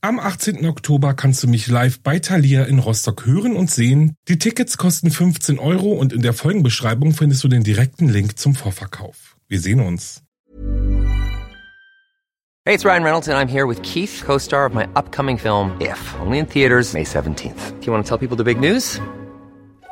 Am 18. Oktober kannst du mich live bei Thalia in Rostock hören und sehen. Die Tickets kosten 15 Euro und in der Folgenbeschreibung findest du den direkten Link zum Vorverkauf. Wir sehen uns. Hey, it's Ryan Reynolds and I'm here with Keith, co-star of my upcoming film If, only in theaters May 17th. Do you want to tell people the big news?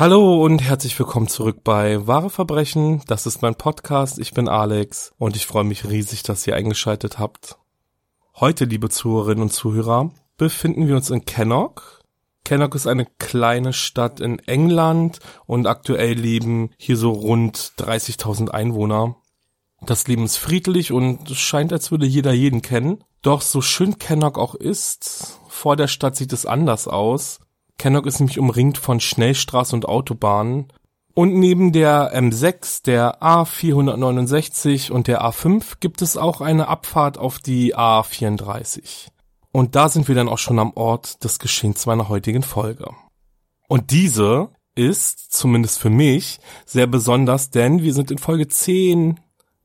Hallo und herzlich willkommen zurück bei Wahre Verbrechen. Das ist mein Podcast. Ich bin Alex und ich freue mich riesig, dass ihr eingeschaltet habt. Heute, liebe Zuhörerinnen und Zuhörer, befinden wir uns in Kennock. Kennock ist eine kleine Stadt in England und aktuell leben hier so rund 30.000 Einwohner. Das Leben ist friedlich und es scheint, als würde jeder jeden kennen. Doch so schön Kennock auch ist, vor der Stadt sieht es anders aus. Kennock ist nämlich umringt von Schnellstraßen und Autobahnen. Und neben der M6, der A469 und der A5 gibt es auch eine Abfahrt auf die A34. Und da sind wir dann auch schon am Ort des Geschehens meiner heutigen Folge. Und diese ist, zumindest für mich, sehr besonders, denn wir sind in Folge 10.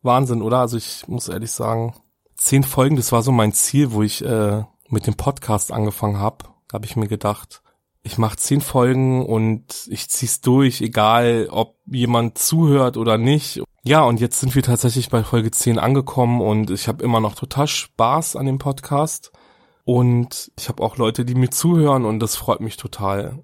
Wahnsinn, oder? Also ich muss ehrlich sagen, 10 Folgen, das war so mein Ziel, wo ich äh, mit dem Podcast angefangen habe. Da habe ich mir gedacht, ich mache zehn Folgen und ich zieh's durch, egal ob jemand zuhört oder nicht. Ja, und jetzt sind wir tatsächlich bei Folge 10 angekommen und ich habe immer noch total Spaß an dem Podcast. Und ich habe auch Leute, die mir zuhören und das freut mich total.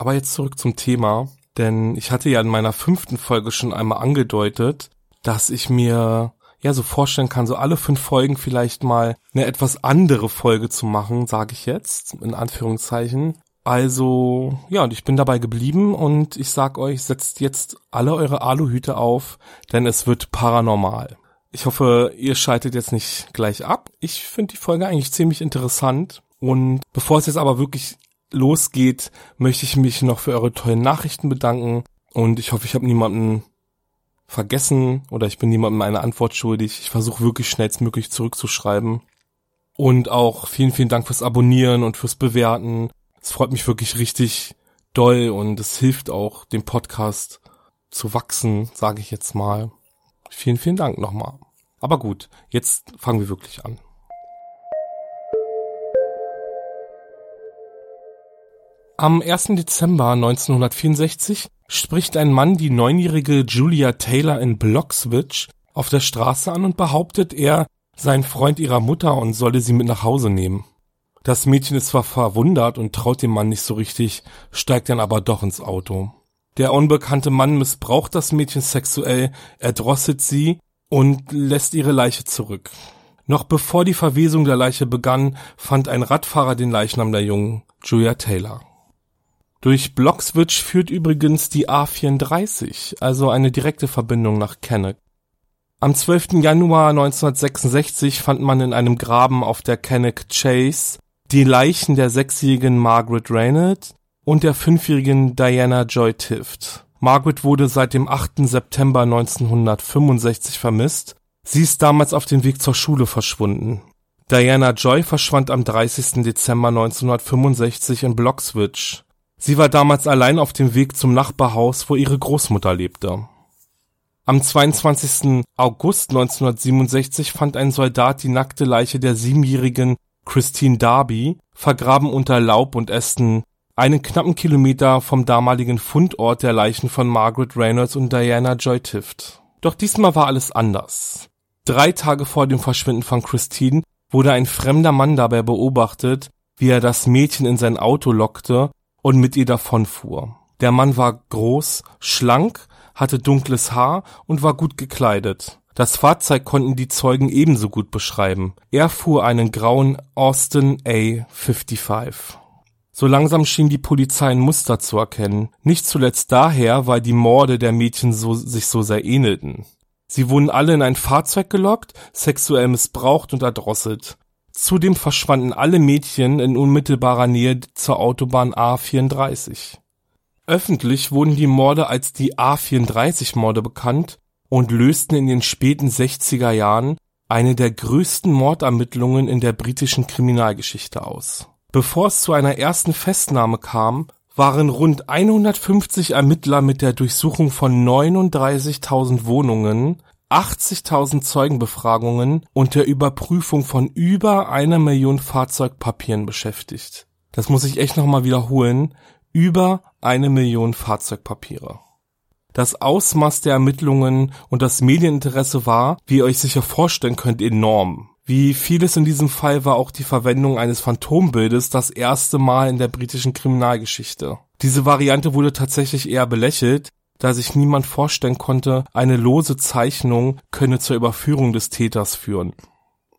Aber jetzt zurück zum Thema, denn ich hatte ja in meiner fünften Folge schon einmal angedeutet, dass ich mir ja so vorstellen kann, so alle fünf Folgen vielleicht mal eine etwas andere Folge zu machen, sage ich jetzt, in Anführungszeichen. Also, ja, und ich bin dabei geblieben und ich sag euch, setzt jetzt alle eure Aluhüte auf, denn es wird paranormal. Ich hoffe, ihr schaltet jetzt nicht gleich ab. Ich finde die Folge eigentlich ziemlich interessant. Und bevor es jetzt aber wirklich losgeht, möchte ich mich noch für eure tollen Nachrichten bedanken. Und ich hoffe, ich habe niemanden vergessen oder ich bin niemandem eine Antwort schuldig. Ich versuche wirklich schnellstmöglich zurückzuschreiben. Und auch vielen, vielen Dank fürs Abonnieren und fürs Bewerten es freut mich wirklich richtig doll und es hilft auch dem Podcast zu wachsen, sage ich jetzt mal. Vielen, vielen Dank nochmal. Aber gut, jetzt fangen wir wirklich an. Am 1. Dezember 1964 spricht ein Mann die neunjährige Julia Taylor in Bloxwich auf der Straße an und behauptet, er sei ein Freund ihrer Mutter und solle sie mit nach Hause nehmen. Das Mädchen ist zwar verwundert und traut dem Mann nicht so richtig, steigt dann aber doch ins Auto. Der unbekannte Mann missbraucht das Mädchen sexuell, erdrosselt sie und lässt ihre Leiche zurück. Noch bevor die Verwesung der Leiche begann, fand ein Radfahrer den Leichnam der jungen Julia Taylor. Durch Bloxwich führt übrigens die A34, also eine direkte Verbindung nach Kenneck. Am 12. Januar 1966 fand man in einem Graben auf der Kenneck Chase die Leichen der sechsjährigen Margaret Reynolds und der fünfjährigen Diana Joy Tift. Margaret wurde seit dem 8. September 1965 vermisst. Sie ist damals auf dem Weg zur Schule verschwunden. Diana Joy verschwand am 30. Dezember 1965 in Bloxwich. Sie war damals allein auf dem Weg zum Nachbarhaus, wo ihre Großmutter lebte. Am 22. August 1967 fand ein Soldat die nackte Leiche der siebenjährigen Christine Darby, vergraben unter Laub und Ästen, einen knappen Kilometer vom damaligen Fundort der Leichen von Margaret Reynolds und Diana Joy Tift. Doch diesmal war alles anders. Drei Tage vor dem Verschwinden von Christine wurde ein fremder Mann dabei beobachtet, wie er das Mädchen in sein Auto lockte und mit ihr davonfuhr. Der Mann war groß, schlank hatte dunkles Haar und war gut gekleidet. Das Fahrzeug konnten die Zeugen ebenso gut beschreiben. Er fuhr einen grauen Austin A55. So langsam schien die Polizei ein Muster zu erkennen, nicht zuletzt daher, weil die Morde der Mädchen so, sich so sehr ähnelten. Sie wurden alle in ein Fahrzeug gelockt, sexuell missbraucht und erdrosselt. Zudem verschwanden alle Mädchen in unmittelbarer Nähe zur Autobahn A34. Öffentlich wurden die Morde als die A34-Morde bekannt und lösten in den späten 60er Jahren eine der größten Mordermittlungen in der britischen Kriminalgeschichte aus. Bevor es zu einer ersten Festnahme kam, waren rund 150 Ermittler mit der Durchsuchung von 39.000 Wohnungen, 80.000 Zeugenbefragungen und der Überprüfung von über einer Million Fahrzeugpapieren beschäftigt. Das muss ich echt nochmal wiederholen über eine Million Fahrzeugpapiere. Das Ausmaß der Ermittlungen und das Medieninteresse war, wie ihr euch sicher vorstellen könnt, enorm. Wie vieles in diesem Fall war auch die Verwendung eines Phantombildes das erste Mal in der britischen Kriminalgeschichte. Diese Variante wurde tatsächlich eher belächelt, da sich niemand vorstellen konnte, eine lose Zeichnung könne zur Überführung des Täters führen.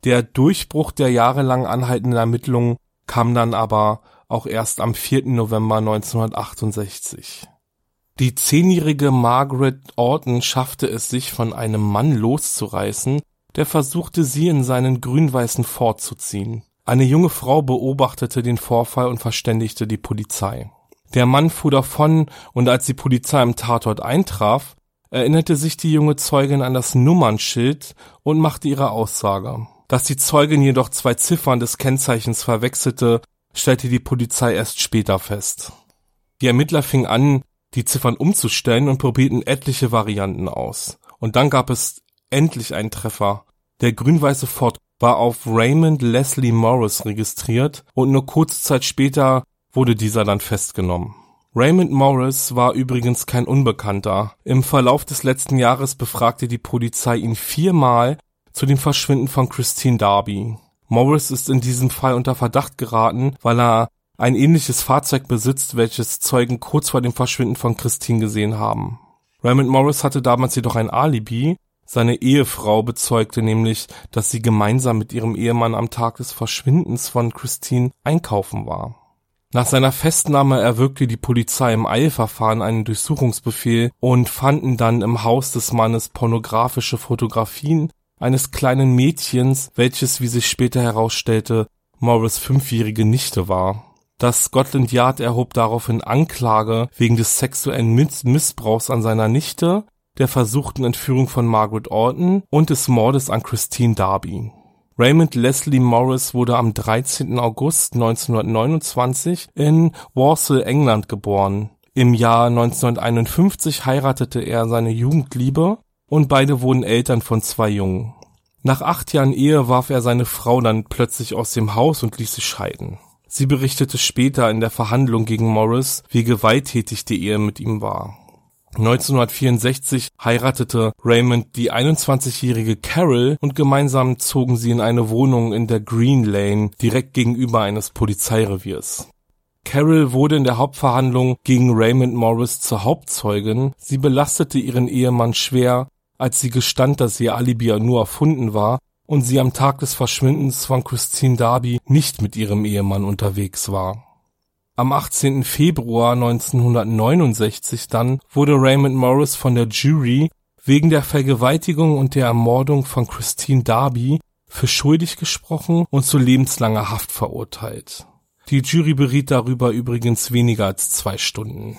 Der Durchbruch der jahrelang anhaltenden Ermittlungen kam dann aber auch erst am 4. November 1968. Die zehnjährige Margaret Orton schaffte es sich von einem Mann loszureißen, der versuchte sie in seinen grün-weißen Ford. Eine junge Frau beobachtete den Vorfall und verständigte die Polizei. Der Mann fuhr davon und als die Polizei am Tatort eintraf, erinnerte sich die junge Zeugin an das Nummernschild und machte ihre Aussage. Dass die Zeugin jedoch zwei Ziffern des Kennzeichens verwechselte, stellte die Polizei erst später fest. Die Ermittler fingen an, die Ziffern umzustellen und probierten etliche Varianten aus. Und dann gab es endlich einen Treffer. Der grün-weiße Ford war auf Raymond Leslie Morris registriert und nur kurze Zeit später wurde dieser dann festgenommen. Raymond Morris war übrigens kein Unbekannter. Im Verlauf des letzten Jahres befragte die Polizei ihn viermal zu dem Verschwinden von Christine Darby. Morris ist in diesem Fall unter Verdacht geraten, weil er ein ähnliches Fahrzeug besitzt, welches Zeugen kurz vor dem Verschwinden von Christine gesehen haben. Raymond Morris hatte damals jedoch ein Alibi. Seine Ehefrau bezeugte nämlich, dass sie gemeinsam mit ihrem Ehemann am Tag des Verschwindens von Christine einkaufen war. Nach seiner Festnahme erwirkte die Polizei im Eilverfahren einen Durchsuchungsbefehl und fanden dann im Haus des Mannes pornografische Fotografien eines kleinen Mädchens, welches, wie sich später herausstellte, Morris fünfjährige Nichte war. Das Scotland Yard erhob daraufhin Anklage wegen des sexuellen Missbrauchs an seiner Nichte, der versuchten Entführung von Margaret Orton und des Mordes an Christine Darby. Raymond Leslie Morris wurde am 13. August 1929 in Walsall, England geboren. Im Jahr 1951 heiratete er seine Jugendliebe und beide wurden Eltern von zwei Jungen. Nach acht Jahren Ehe warf er seine Frau dann plötzlich aus dem Haus und ließ sie scheiden. Sie berichtete später in der Verhandlung gegen Morris, wie gewalttätig die Ehe mit ihm war. 1964 heiratete Raymond die 21-jährige Carol und gemeinsam zogen sie in eine Wohnung in der Green Lane direkt gegenüber eines Polizeireviers. Carol wurde in der Hauptverhandlung gegen Raymond Morris zur Hauptzeugin. Sie belastete ihren Ehemann schwer, als sie gestand, dass ihr Alibi nur erfunden war und sie am Tag des Verschwindens von Christine Darby nicht mit ihrem Ehemann unterwegs war. Am 18. Februar 1969 dann wurde Raymond Morris von der Jury wegen der Vergewaltigung und der Ermordung von Christine Darby für schuldig gesprochen und zu lebenslanger Haft verurteilt. Die Jury beriet darüber übrigens weniger als zwei Stunden.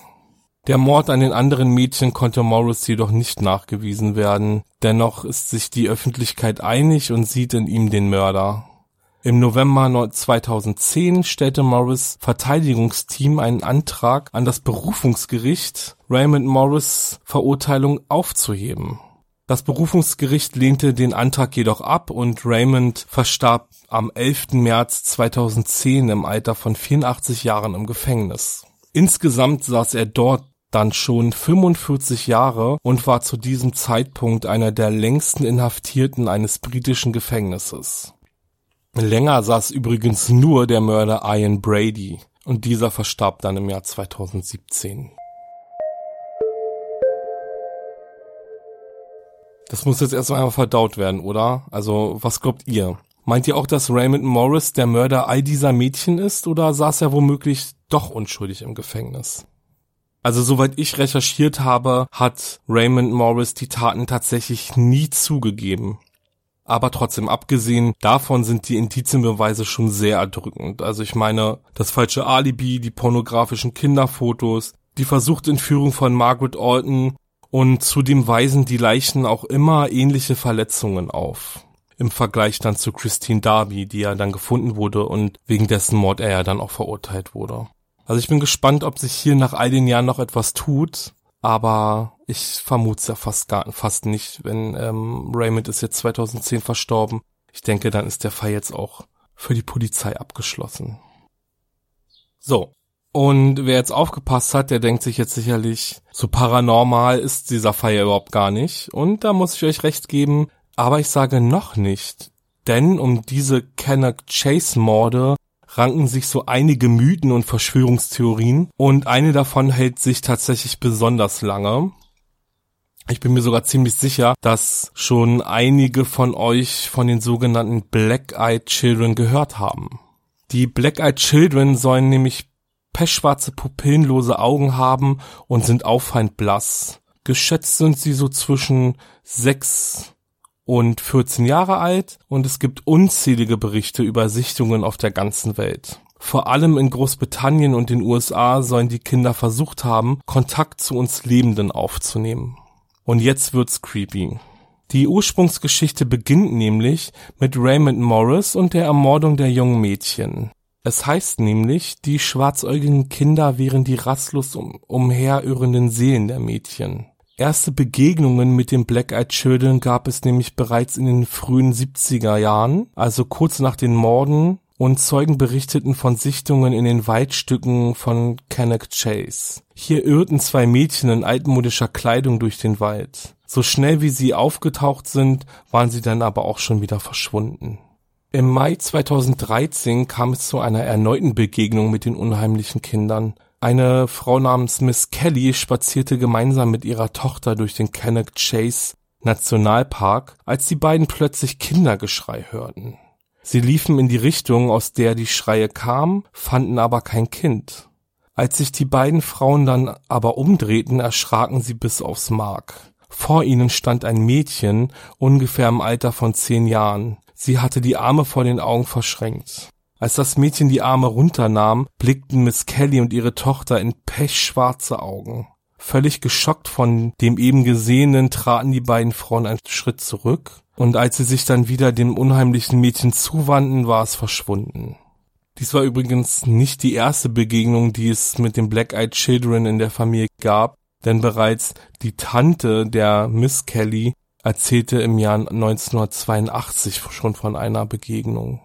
Der Mord an den anderen Mädchen konnte Morris jedoch nicht nachgewiesen werden. Dennoch ist sich die Öffentlichkeit einig und sieht in ihm den Mörder. Im November 2010 stellte Morris Verteidigungsteam einen Antrag an das Berufungsgericht, Raymond Morris Verurteilung aufzuheben. Das Berufungsgericht lehnte den Antrag jedoch ab und Raymond verstarb am 11. März 2010 im Alter von 84 Jahren im Gefängnis. Insgesamt saß er dort dann schon 45 Jahre und war zu diesem Zeitpunkt einer der längsten Inhaftierten eines britischen Gefängnisses. Länger saß übrigens nur der Mörder Ian Brady und dieser verstarb dann im Jahr 2017. Das muss jetzt erstmal einmal verdaut werden, oder? Also, was glaubt ihr? Meint ihr auch, dass Raymond Morris der Mörder all dieser Mädchen ist oder saß er womöglich doch unschuldig im Gefängnis? Also soweit ich recherchiert habe, hat Raymond Morris die Taten tatsächlich nie zugegeben. Aber trotzdem, abgesehen davon sind die Indizienbeweise schon sehr erdrückend. Also ich meine, das falsche Alibi, die pornografischen Kinderfotos, die versuchte Entführung von Margaret Alton und zudem weisen die Leichen auch immer ähnliche Verletzungen auf. Im Vergleich dann zu Christine Darby, die ja dann gefunden wurde und wegen dessen Mord er ja dann auch verurteilt wurde. Also ich bin gespannt, ob sich hier nach all den Jahren noch etwas tut, aber ich vermute es ja fast gar fast nicht, wenn ähm, Raymond ist jetzt 2010 verstorben. Ich denke, dann ist der Fall jetzt auch für die Polizei abgeschlossen. So, und wer jetzt aufgepasst hat, der denkt sich jetzt sicherlich, so paranormal ist dieser Fall ja überhaupt gar nicht. Und da muss ich euch recht geben, aber ich sage noch nicht. Denn um diese Kenneth Chase Morde ranken sich so einige Mythen und Verschwörungstheorien und eine davon hält sich tatsächlich besonders lange. Ich bin mir sogar ziemlich sicher, dass schon einige von euch von den sogenannten Black Eyed Children gehört haben. Die Black Eyed Children sollen nämlich pechschwarze pupillenlose Augen haben und sind auffallend blass. Geschätzt sind sie so zwischen sechs und 14 Jahre alt und es gibt unzählige Berichte über Sichtungen auf der ganzen Welt. Vor allem in Großbritannien und den USA sollen die Kinder versucht haben, Kontakt zu uns Lebenden aufzunehmen. Und jetzt wird's creepy. Die Ursprungsgeschichte beginnt nämlich mit Raymond Morris und der Ermordung der jungen Mädchen. Es heißt nämlich, die schwarzäugigen Kinder wären die rastlos um, umherirrenden Seelen der Mädchen. Erste Begegnungen mit den Black-Eyed Children gab es nämlich bereits in den frühen 70er Jahren, also kurz nach den Morden, und Zeugen berichteten von Sichtungen in den Waldstücken von Cannock Chase. Hier irrten zwei Mädchen in altmodischer Kleidung durch den Wald. So schnell wie sie aufgetaucht sind, waren sie dann aber auch schon wieder verschwunden. Im Mai 2013 kam es zu einer erneuten Begegnung mit den unheimlichen Kindern. Eine Frau namens Miss Kelly spazierte gemeinsam mit ihrer Tochter durch den Cannock Chase Nationalpark, als die beiden plötzlich Kindergeschrei hörten. Sie liefen in die Richtung, aus der die Schreie kamen, fanden aber kein Kind. Als sich die beiden Frauen dann aber umdrehten, erschraken sie bis aufs Mark. Vor ihnen stand ein Mädchen, ungefähr im Alter von zehn Jahren. Sie hatte die Arme vor den Augen verschränkt. Als das Mädchen die Arme runternahm, blickten Miss Kelly und ihre Tochter in pechschwarze Augen. Völlig geschockt von dem eben Gesehenen traten die beiden Frauen einen Schritt zurück, und als sie sich dann wieder dem unheimlichen Mädchen zuwandten, war es verschwunden. Dies war übrigens nicht die erste Begegnung, die es mit den Black-Eyed Children in der Familie gab, denn bereits die Tante der Miss Kelly erzählte im Jahr 1982 schon von einer Begegnung.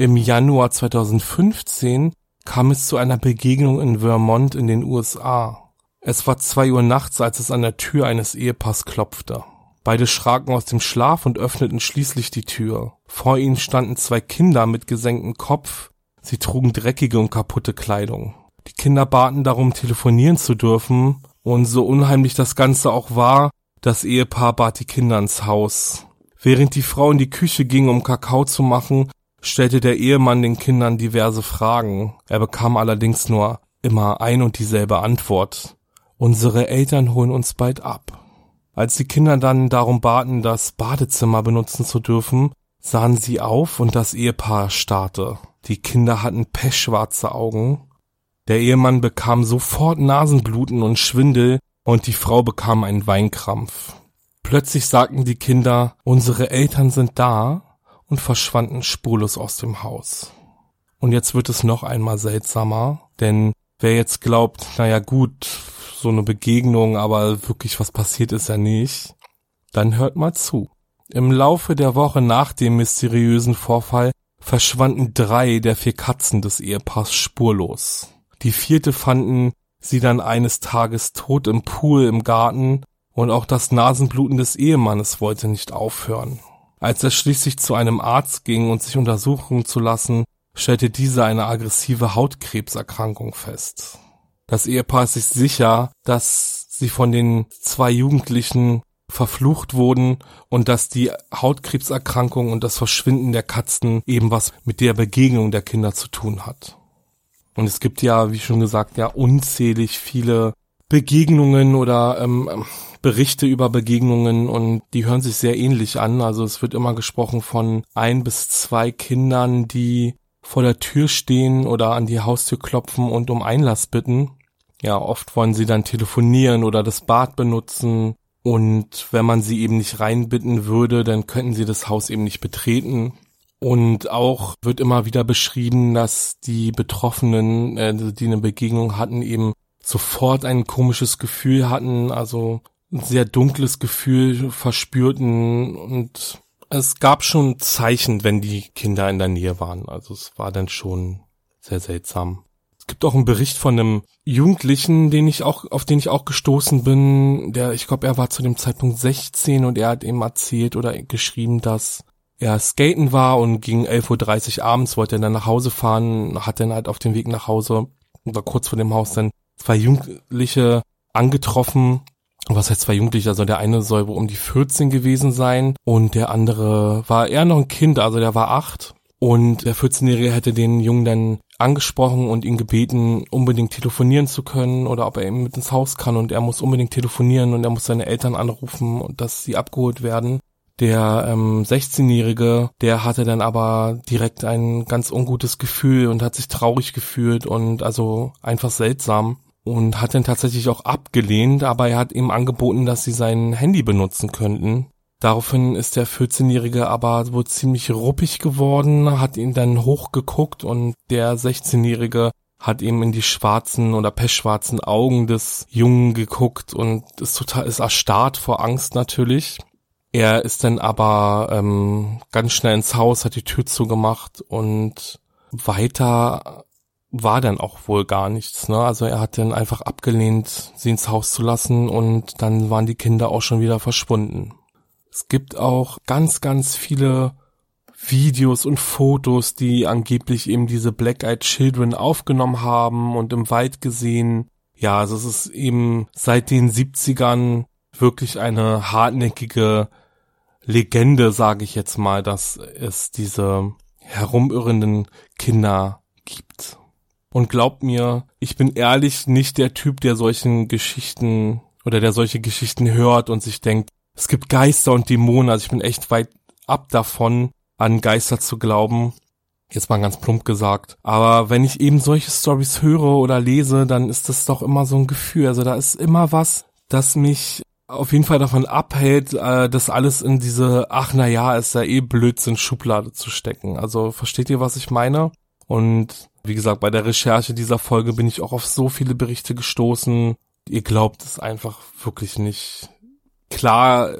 Im Januar 2015 kam es zu einer Begegnung in Vermont in den USA. Es war zwei Uhr nachts, als es an der Tür eines Ehepaars klopfte. Beide schraken aus dem Schlaf und öffneten schließlich die Tür. Vor ihnen standen zwei Kinder mit gesenktem Kopf. Sie trugen dreckige und kaputte Kleidung. Die Kinder baten darum, telefonieren zu dürfen, und so unheimlich das Ganze auch war, das Ehepaar bat die Kinder ins Haus. Während die Frau in die Küche ging, um Kakao zu machen, stellte der Ehemann den Kindern diverse Fragen. Er bekam allerdings nur immer ein und dieselbe Antwort. Unsere Eltern holen uns bald ab. Als die Kinder dann darum baten, das Badezimmer benutzen zu dürfen, sahen sie auf und das Ehepaar starrte. Die Kinder hatten pechschwarze Augen. Der Ehemann bekam sofort Nasenbluten und Schwindel, und die Frau bekam einen Weinkrampf. Plötzlich sagten die Kinder, unsere Eltern sind da und verschwanden spurlos aus dem Haus. Und jetzt wird es noch einmal seltsamer, denn wer jetzt glaubt, naja gut, so eine Begegnung, aber wirklich was passiert ist ja nicht. Dann hört mal zu. Im Laufe der Woche nach dem mysteriösen Vorfall verschwanden drei der vier Katzen des Ehepaars spurlos. Die vierte fanden sie dann eines Tages tot im Pool im Garten und auch das Nasenbluten des Ehemannes wollte nicht aufhören. Als er schließlich zu einem Arzt ging und sich untersuchen zu lassen, stellte dieser eine aggressive Hautkrebserkrankung fest. Das Ehepaar ist sich sicher, dass sie von den zwei Jugendlichen verflucht wurden und dass die Hautkrebserkrankung und das Verschwinden der Katzen eben was mit der Begegnung der Kinder zu tun hat. Und es gibt ja, wie schon gesagt, ja unzählig viele Begegnungen oder ähm, Berichte über Begegnungen und die hören sich sehr ähnlich an. Also es wird immer gesprochen von ein bis zwei Kindern, die vor der Tür stehen oder an die Haustür klopfen und um Einlass bitten. Ja, oft wollen sie dann telefonieren oder das Bad benutzen und wenn man sie eben nicht reinbitten würde, dann könnten sie das Haus eben nicht betreten. Und auch wird immer wieder beschrieben, dass die Betroffenen, äh, die eine Begegnung hatten, eben sofort ein komisches Gefühl hatten, also ein sehr dunkles Gefühl verspürten und es gab schon Zeichen, wenn die Kinder in der Nähe waren. Also es war dann schon sehr seltsam gibt auch einen Bericht von einem Jugendlichen, den ich auch, auf den ich auch gestoßen bin. Der, ich glaube, er war zu dem Zeitpunkt 16 und er hat eben erzählt oder geschrieben, dass er skaten war und gegen 11.30 Uhr abends wollte er dann nach Hause fahren, hat dann halt auf dem Weg nach Hause, war kurz vor dem Haus dann zwei Jugendliche angetroffen. Was heißt zwei Jugendliche? Also der eine soll wohl um die 14 gewesen sein und der andere war eher noch ein Kind, also der war acht. Und der 14-Jährige hätte den Jungen dann angesprochen und ihn gebeten, unbedingt telefonieren zu können oder ob er eben mit ins Haus kann und er muss unbedingt telefonieren und er muss seine Eltern anrufen und dass sie abgeholt werden. Der ähm, 16-Jährige, der hatte dann aber direkt ein ganz ungutes Gefühl und hat sich traurig gefühlt und also einfach seltsam und hat dann tatsächlich auch abgelehnt, aber er hat ihm angeboten, dass sie sein Handy benutzen könnten. Daraufhin ist der 14-Jährige aber wohl ziemlich ruppig geworden, hat ihn dann hochgeguckt und der 16-Jährige hat ihm in die schwarzen oder pechschwarzen Augen des Jungen geguckt und ist total ist erstarrt vor Angst natürlich. Er ist dann aber ähm, ganz schnell ins Haus, hat die Tür zugemacht und weiter war dann auch wohl gar nichts. Ne? Also er hat dann einfach abgelehnt, sie ins Haus zu lassen und dann waren die Kinder auch schon wieder verschwunden. Es gibt auch ganz, ganz viele Videos und Fotos, die angeblich eben diese Black Eyed Children aufgenommen haben und im Wald gesehen. Ja, also es ist eben seit den 70ern wirklich eine hartnäckige Legende, sage ich jetzt mal, dass es diese herumirrenden Kinder gibt. Und glaubt mir, ich bin ehrlich nicht der Typ, der solchen Geschichten oder der solche Geschichten hört und sich denkt, es gibt Geister und Dämonen, also ich bin echt weit ab davon, an Geister zu glauben. Jetzt mal ganz plump gesagt. Aber wenn ich eben solche Stories höre oder lese, dann ist das doch immer so ein Gefühl. Also da ist immer was, das mich auf jeden Fall davon abhält, äh, das alles in diese, ach na ja, ist ja eh Blödsinn Schublade zu stecken. Also versteht ihr, was ich meine? Und wie gesagt, bei der Recherche dieser Folge bin ich auch auf so viele Berichte gestoßen. Ihr glaubt es einfach wirklich nicht klar,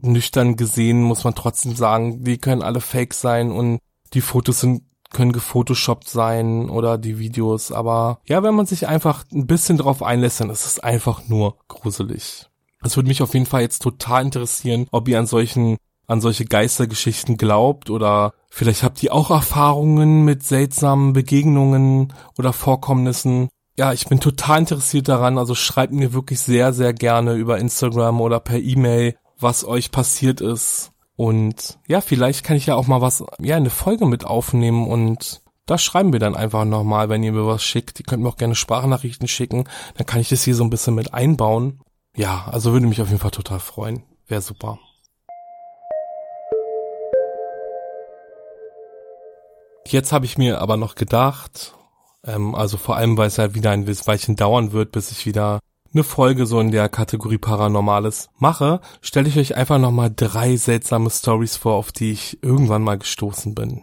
nüchtern gesehen muss man trotzdem sagen, die können alle fake sein und die Fotos sind können gefotoshoppt sein oder die Videos, aber ja, wenn man sich einfach ein bisschen drauf einlässt, dann ist es einfach nur gruselig. Es würde mich auf jeden Fall jetzt total interessieren, ob ihr an solchen, an solche Geistergeschichten glaubt oder vielleicht habt ihr auch Erfahrungen mit seltsamen Begegnungen oder Vorkommnissen ja, ich bin total interessiert daran. Also schreibt mir wirklich sehr, sehr gerne über Instagram oder per E-Mail, was euch passiert ist. Und ja, vielleicht kann ich ja auch mal was, ja, eine Folge mit aufnehmen und da schreiben wir dann einfach nochmal, wenn ihr mir was schickt. Ihr könnt mir auch gerne Sprachnachrichten schicken. Dann kann ich das hier so ein bisschen mit einbauen. Ja, also würde mich auf jeden Fall total freuen. Wäre super. Jetzt habe ich mir aber noch gedacht, ähm, also vor allem, weil es halt wieder ein Weilchen dauern wird, bis ich wieder eine Folge so in der Kategorie Paranormales mache, stelle ich euch einfach nochmal drei seltsame Stories vor, auf die ich irgendwann mal gestoßen bin.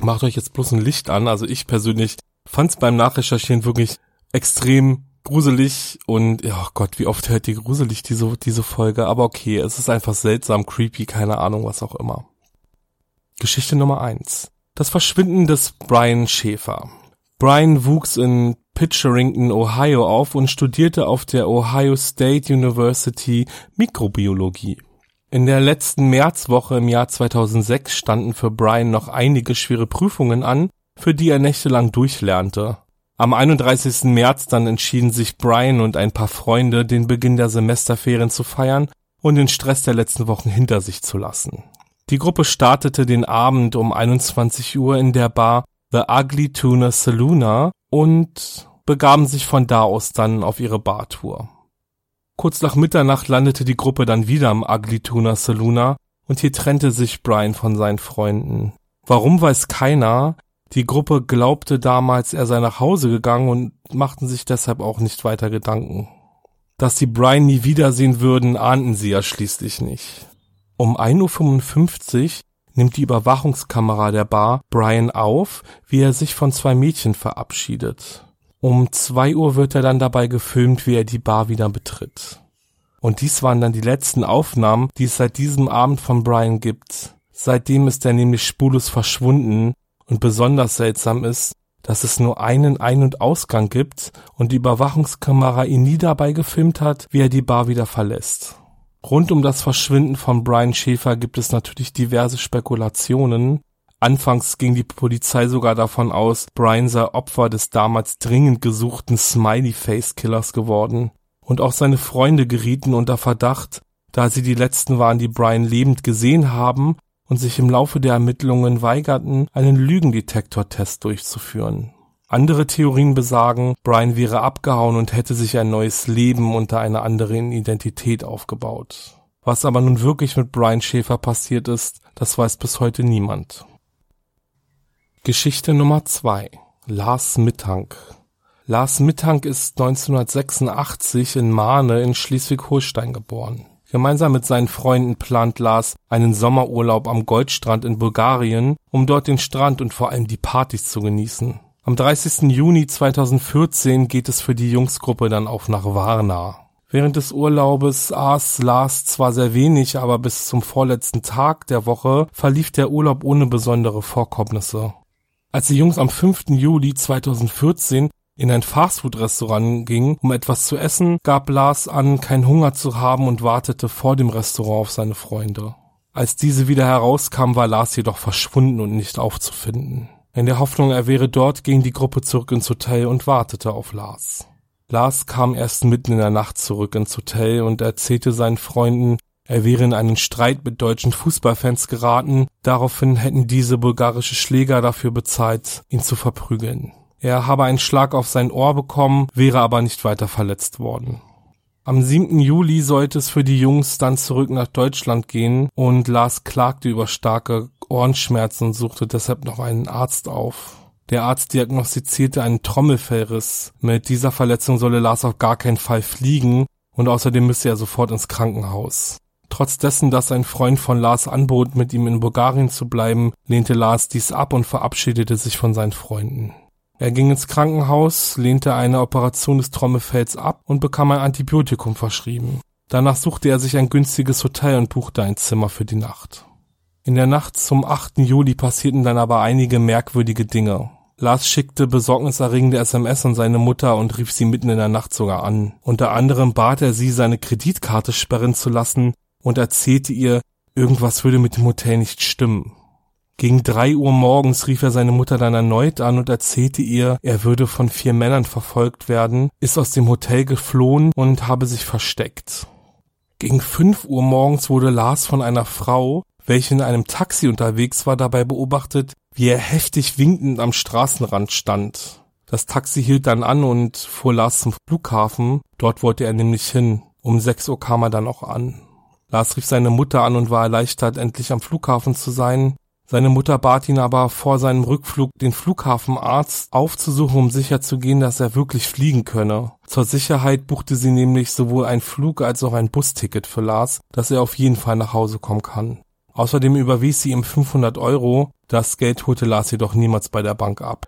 Macht euch jetzt bloß ein Licht an. Also ich persönlich fand es beim Nachrecherchieren wirklich extrem gruselig und, ja oh Gott, wie oft hört ihr gruselig diese, diese Folge, aber okay, es ist einfach seltsam, creepy, keine Ahnung, was auch immer. Geschichte Nummer eins: Das Verschwinden des Brian Schäfer. Brian wuchs in Pitcherington, Ohio auf und studierte auf der Ohio State University Mikrobiologie. In der letzten Märzwoche im Jahr 2006 standen für Brian noch einige schwere Prüfungen an, für die er nächtelang durchlernte. Am 31. März dann entschieden sich Brian und ein paar Freunde, den Beginn der Semesterferien zu feiern und den Stress der letzten Wochen hinter sich zu lassen. Die Gruppe startete den Abend um 21 Uhr in der Bar The Ugly Tuna Saloona und begaben sich von da aus dann auf ihre Bartour. Kurz nach Mitternacht landete die Gruppe dann wieder am Ugly Tuna Saloona und hier trennte sich Brian von seinen Freunden. Warum weiß keiner. Die Gruppe glaubte damals, er sei nach Hause gegangen und machten sich deshalb auch nicht weiter Gedanken. Dass sie Brian nie wiedersehen würden, ahnten sie ja schließlich nicht. Um 1.55 Uhr nimmt die Überwachungskamera der Bar Brian auf, wie er sich von zwei Mädchen verabschiedet. Um zwei Uhr wird er dann dabei gefilmt, wie er die Bar wieder betritt. Und dies waren dann die letzten Aufnahmen, die es seit diesem Abend von Brian gibt. Seitdem ist er nämlich spurlos verschwunden und besonders seltsam ist, dass es nur einen Ein- und Ausgang gibt und die Überwachungskamera ihn nie dabei gefilmt hat, wie er die Bar wieder verlässt. Rund um das Verschwinden von Brian Schäfer gibt es natürlich diverse Spekulationen, Anfangs ging die Polizei sogar davon aus, Brian sei Opfer des damals dringend gesuchten Smiley-Face-Killers geworden. Und auch seine Freunde gerieten unter Verdacht, da sie die letzten waren, die Brian lebend gesehen haben und sich im Laufe der Ermittlungen weigerten, einen Lügendetektortest durchzuführen. Andere Theorien besagen, Brian wäre abgehauen und hätte sich ein neues Leben unter einer anderen Identität aufgebaut. Was aber nun wirklich mit Brian Schäfer passiert ist, das weiß bis heute niemand. Geschichte Nummer zwei: Lars Mittank Lars Mittank ist 1986 in Mahne in Schleswig-Holstein geboren. Gemeinsam mit seinen Freunden plant Lars einen Sommerurlaub am Goldstrand in Bulgarien, um dort den Strand und vor allem die Partys zu genießen. Am 30. Juni 2014 geht es für die Jungsgruppe dann auch nach Varna. Während des Urlaubes aß Lars zwar sehr wenig, aber bis zum vorletzten Tag der Woche verlief der Urlaub ohne besondere Vorkommnisse. Als die Jungs am 5. Juli 2014 in ein Fastfood-Restaurant gingen, um etwas zu essen, gab Lars an, keinen Hunger zu haben und wartete vor dem Restaurant auf seine Freunde. Als diese wieder herauskamen, war Lars jedoch verschwunden und nicht aufzufinden. In der Hoffnung, er wäre dort, ging die Gruppe zurück ins Hotel und wartete auf Lars. Lars kam erst mitten in der Nacht zurück ins Hotel und erzählte seinen Freunden, er wäre in einen Streit mit deutschen Fußballfans geraten, daraufhin hätten diese bulgarische Schläger dafür bezahlt, ihn zu verprügeln. Er habe einen Schlag auf sein Ohr bekommen, wäre aber nicht weiter verletzt worden. Am 7. Juli sollte es für die Jungs dann zurück nach Deutschland gehen und Lars klagte über starke Ohrenschmerzen und suchte deshalb noch einen Arzt auf. Der Arzt diagnostizierte einen Trommelfellriss. Mit dieser Verletzung solle Lars auf gar keinen Fall fliegen und außerdem müsse er sofort ins Krankenhaus. Trotz dessen, dass ein Freund von Lars anbot, mit ihm in Bulgarien zu bleiben, lehnte Lars dies ab und verabschiedete sich von seinen Freunden. Er ging ins Krankenhaus, lehnte eine Operation des Trommelfells ab und bekam ein Antibiotikum verschrieben. Danach suchte er sich ein günstiges Hotel und buchte ein Zimmer für die Nacht. In der Nacht zum 8. Juli passierten dann aber einige merkwürdige Dinge. Lars schickte besorgniserregende SMS an seine Mutter und rief sie mitten in der Nacht sogar an. Unter anderem bat er sie, seine Kreditkarte sperren zu lassen, und erzählte ihr, irgendwas würde mit dem Hotel nicht stimmen. Gegen drei Uhr morgens rief er seine Mutter dann erneut an und erzählte ihr, er würde von vier Männern verfolgt werden, ist aus dem Hotel geflohen und habe sich versteckt. Gegen fünf Uhr morgens wurde Lars von einer Frau, welche in einem Taxi unterwegs war, dabei beobachtet, wie er heftig winkend am Straßenrand stand. Das Taxi hielt dann an und fuhr Lars zum Flughafen, dort wollte er nämlich hin. Um sechs Uhr kam er dann auch an. Lars rief seine Mutter an und war erleichtert, endlich am Flughafen zu sein. Seine Mutter bat ihn aber vor seinem Rückflug, den Flughafenarzt aufzusuchen, um sicherzugehen, dass er wirklich fliegen könne. Zur Sicherheit buchte sie nämlich sowohl ein Flug als auch ein Busticket für Lars, dass er auf jeden Fall nach Hause kommen kann. Außerdem überwies sie ihm 500 Euro. Das Geld holte Lars jedoch niemals bei der Bank ab.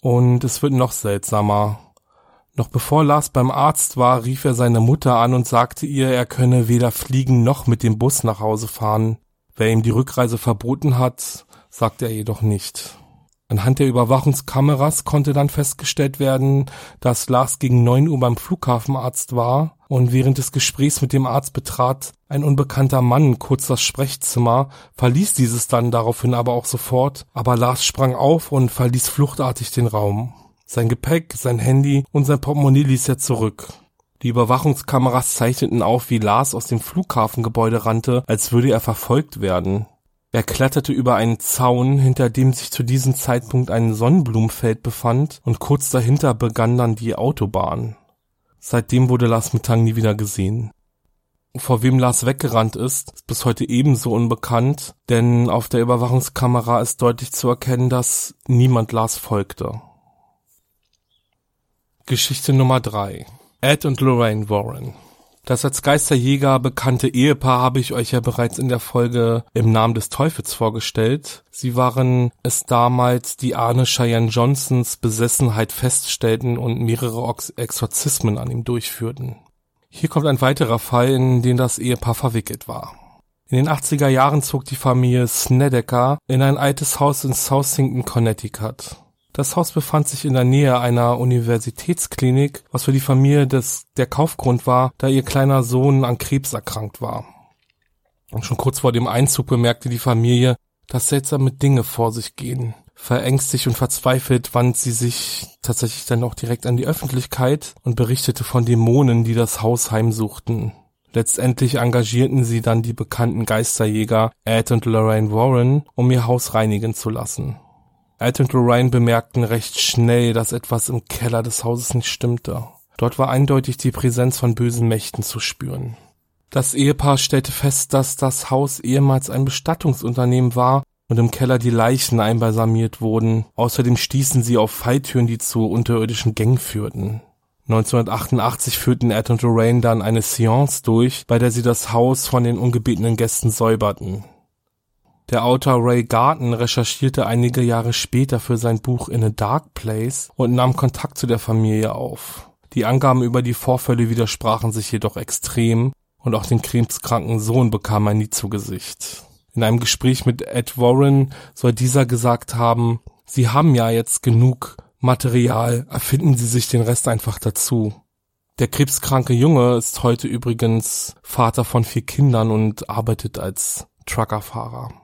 Und es wird noch seltsamer. Noch bevor Lars beim Arzt war, rief er seine Mutter an und sagte ihr, er könne weder fliegen noch mit dem Bus nach Hause fahren. Wer ihm die Rückreise verboten hat, sagte er jedoch nicht. Anhand der Überwachungskameras konnte dann festgestellt werden, dass Lars gegen neun Uhr beim Flughafenarzt war und während des Gesprächs mit dem Arzt betrat ein unbekannter Mann kurz das Sprechzimmer, verließ dieses dann daraufhin aber auch sofort, aber Lars sprang auf und verließ fluchtartig den Raum. Sein Gepäck, sein Handy und sein Portemonnaie ließ er zurück. Die Überwachungskameras zeichneten auf, wie Lars aus dem Flughafengebäude rannte, als würde er verfolgt werden. Er kletterte über einen Zaun, hinter dem sich zu diesem Zeitpunkt ein Sonnenblumenfeld befand, und kurz dahinter begann dann die Autobahn. Seitdem wurde Lars Mittag nie wieder gesehen. Vor wem Lars weggerannt ist, ist bis heute ebenso unbekannt, denn auf der Überwachungskamera ist deutlich zu erkennen, dass niemand Lars folgte. Geschichte Nummer drei: Ed und Lorraine Warren das als Geisterjäger bekannte Ehepaar habe ich euch ja bereits in der Folge Im Namen des Teufels vorgestellt. Sie waren es damals, die Arne Cheyenne Johnsons Besessenheit feststellten und mehrere Exorzismen an ihm durchführten. Hier kommt ein weiterer Fall, in den das Ehepaar verwickelt war. In den 80er Jahren zog die Familie Snedeker in ein altes Haus in Southington, Connecticut. Das Haus befand sich in der Nähe einer Universitätsklinik, was für die Familie des, der Kaufgrund war, da ihr kleiner Sohn an Krebs erkrankt war. Und schon kurz vor dem Einzug bemerkte die Familie, dass seltsame Dinge vor sich gehen. Verängstigt und verzweifelt wandte sie sich tatsächlich dann auch direkt an die Öffentlichkeit und berichtete von Dämonen, die das Haus heimsuchten. Letztendlich engagierten sie dann die bekannten Geisterjäger Ed und Lorraine Warren, um ihr Haus reinigen zu lassen. Ed und Lorraine bemerkten recht schnell, dass etwas im Keller des Hauses nicht stimmte. Dort war eindeutig die Präsenz von bösen Mächten zu spüren. Das Ehepaar stellte fest, dass das Haus ehemals ein Bestattungsunternehmen war und im Keller die Leichen einbalsamiert wurden. Außerdem stießen sie auf Falltüren, die zu unterirdischen Gängen führten. 1988 führten Ed und Lorraine dann eine Seance durch, bei der sie das Haus von den ungebetenen Gästen säuberten. Der Autor Ray Garton recherchierte einige Jahre später für sein Buch In a Dark Place und nahm Kontakt zu der Familie auf. Die Angaben über die Vorfälle widersprachen sich jedoch extrem und auch den krebskranken Sohn bekam er nie zu Gesicht. In einem Gespräch mit Ed Warren soll dieser gesagt haben, Sie haben ja jetzt genug Material, erfinden Sie sich den Rest einfach dazu. Der krebskranke Junge ist heute übrigens Vater von vier Kindern und arbeitet als Truckerfahrer.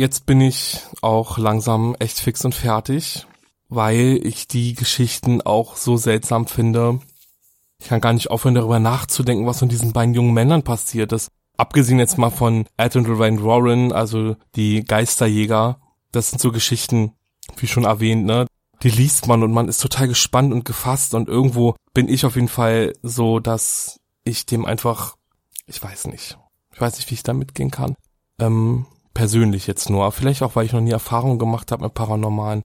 Jetzt bin ich auch langsam echt fix und fertig, weil ich die Geschichten auch so seltsam finde. Ich kann gar nicht aufhören, darüber nachzudenken, was von diesen beiden jungen Männern passiert ist. Abgesehen jetzt mal von Ed und Lorraine Warren, also die Geisterjäger. Das sind so Geschichten, wie schon erwähnt, ne? Die liest man und man ist total gespannt und gefasst und irgendwo bin ich auf jeden Fall so, dass ich dem einfach, ich weiß nicht, ich weiß nicht, wie ich da mitgehen kann. Ähm, persönlich jetzt nur. Vielleicht auch, weil ich noch nie Erfahrung gemacht habe mit Paranormalen.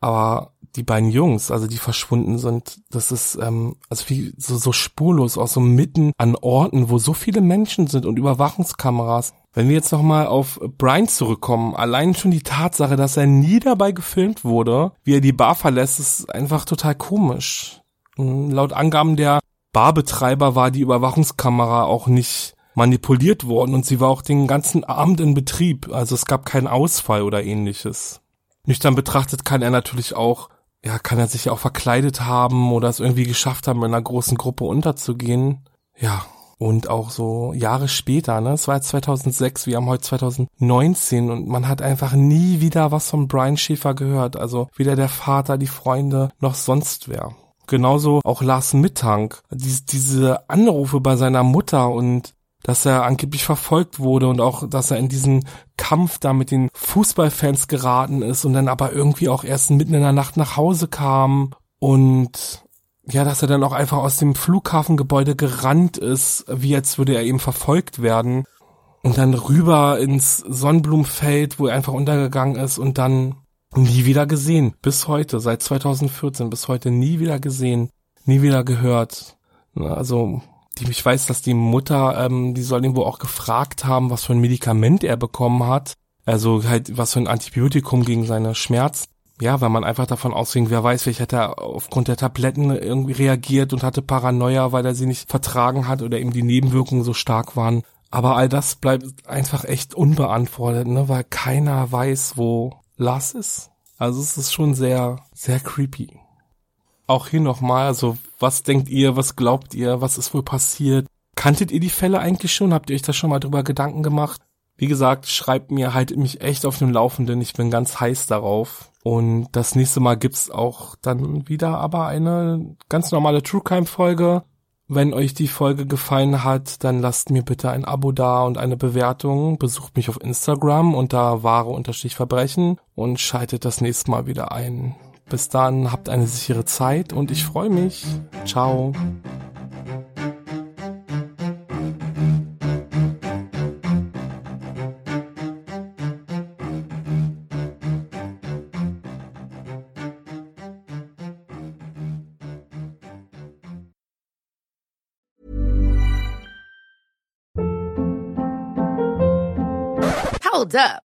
Aber die beiden Jungs, also die verschwunden sind, das ist ähm, also wie so, so spurlos, auch so mitten an Orten, wo so viele Menschen sind und Überwachungskameras. Wenn wir jetzt nochmal auf Brian zurückkommen, allein schon die Tatsache, dass er nie dabei gefilmt wurde, wie er die Bar verlässt, ist einfach total komisch. Hm, laut Angaben der Barbetreiber war die Überwachungskamera auch nicht manipuliert worden und sie war auch den ganzen Abend in Betrieb. Also es gab keinen Ausfall oder ähnliches. Nüchtern betrachtet kann er natürlich auch, ja, kann er sich auch verkleidet haben oder es irgendwie geschafft haben, in einer großen Gruppe unterzugehen. Ja, und auch so Jahre später, ne, es war jetzt 2006, wir haben heute 2019 und man hat einfach nie wieder was von Brian Schäfer gehört. Also weder der Vater, die Freunde, noch sonst wer. Genauso auch Lars Mittank. Diese Anrufe bei seiner Mutter und dass er angeblich verfolgt wurde und auch, dass er in diesen Kampf da mit den Fußballfans geraten ist und dann aber irgendwie auch erst mitten in der Nacht nach Hause kam und ja, dass er dann auch einfach aus dem Flughafengebäude gerannt ist, wie als würde er eben verfolgt werden und dann rüber ins Sonnenblumenfeld, wo er einfach untergegangen ist und dann nie wieder gesehen. Bis heute, seit 2014, bis heute nie wieder gesehen, nie wieder gehört. Also, ich weiß, dass die Mutter, ähm, die soll wohl auch gefragt haben, was für ein Medikament er bekommen hat. Also halt, was für ein Antibiotikum gegen seine Schmerzen. Ja, weil man einfach davon ausging, wer weiß, vielleicht hat er aufgrund der Tabletten irgendwie reagiert und hatte Paranoia, weil er sie nicht vertragen hat oder eben die Nebenwirkungen so stark waren. Aber all das bleibt einfach echt unbeantwortet, ne, weil keiner weiß, wo Lars ist. Also es ist schon sehr, sehr creepy. Auch hier nochmal, also was denkt ihr, was glaubt ihr, was ist wohl passiert? Kanntet ihr die Fälle eigentlich schon? Habt ihr euch da schon mal drüber Gedanken gemacht? Wie gesagt, schreibt mir, haltet mich echt auf dem Laufenden. Ich bin ganz heiß darauf. Und das nächste Mal gibt's auch dann wieder aber eine ganz normale True Crime Folge. Wenn euch die Folge gefallen hat, dann lasst mir bitte ein Abo da und eine Bewertung. Besucht mich auf Instagram unter wahre-verbrechen und schaltet das nächste Mal wieder ein. Bis dann, habt eine sichere Zeit und ich freue mich. Ciao. Hold up.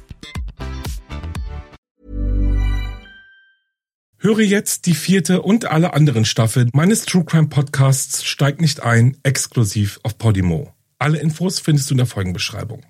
Höre jetzt die vierte und alle anderen Staffeln meines True Crime Podcasts Steig nicht ein, exklusiv auf Podimo. Alle Infos findest du in der Folgenbeschreibung.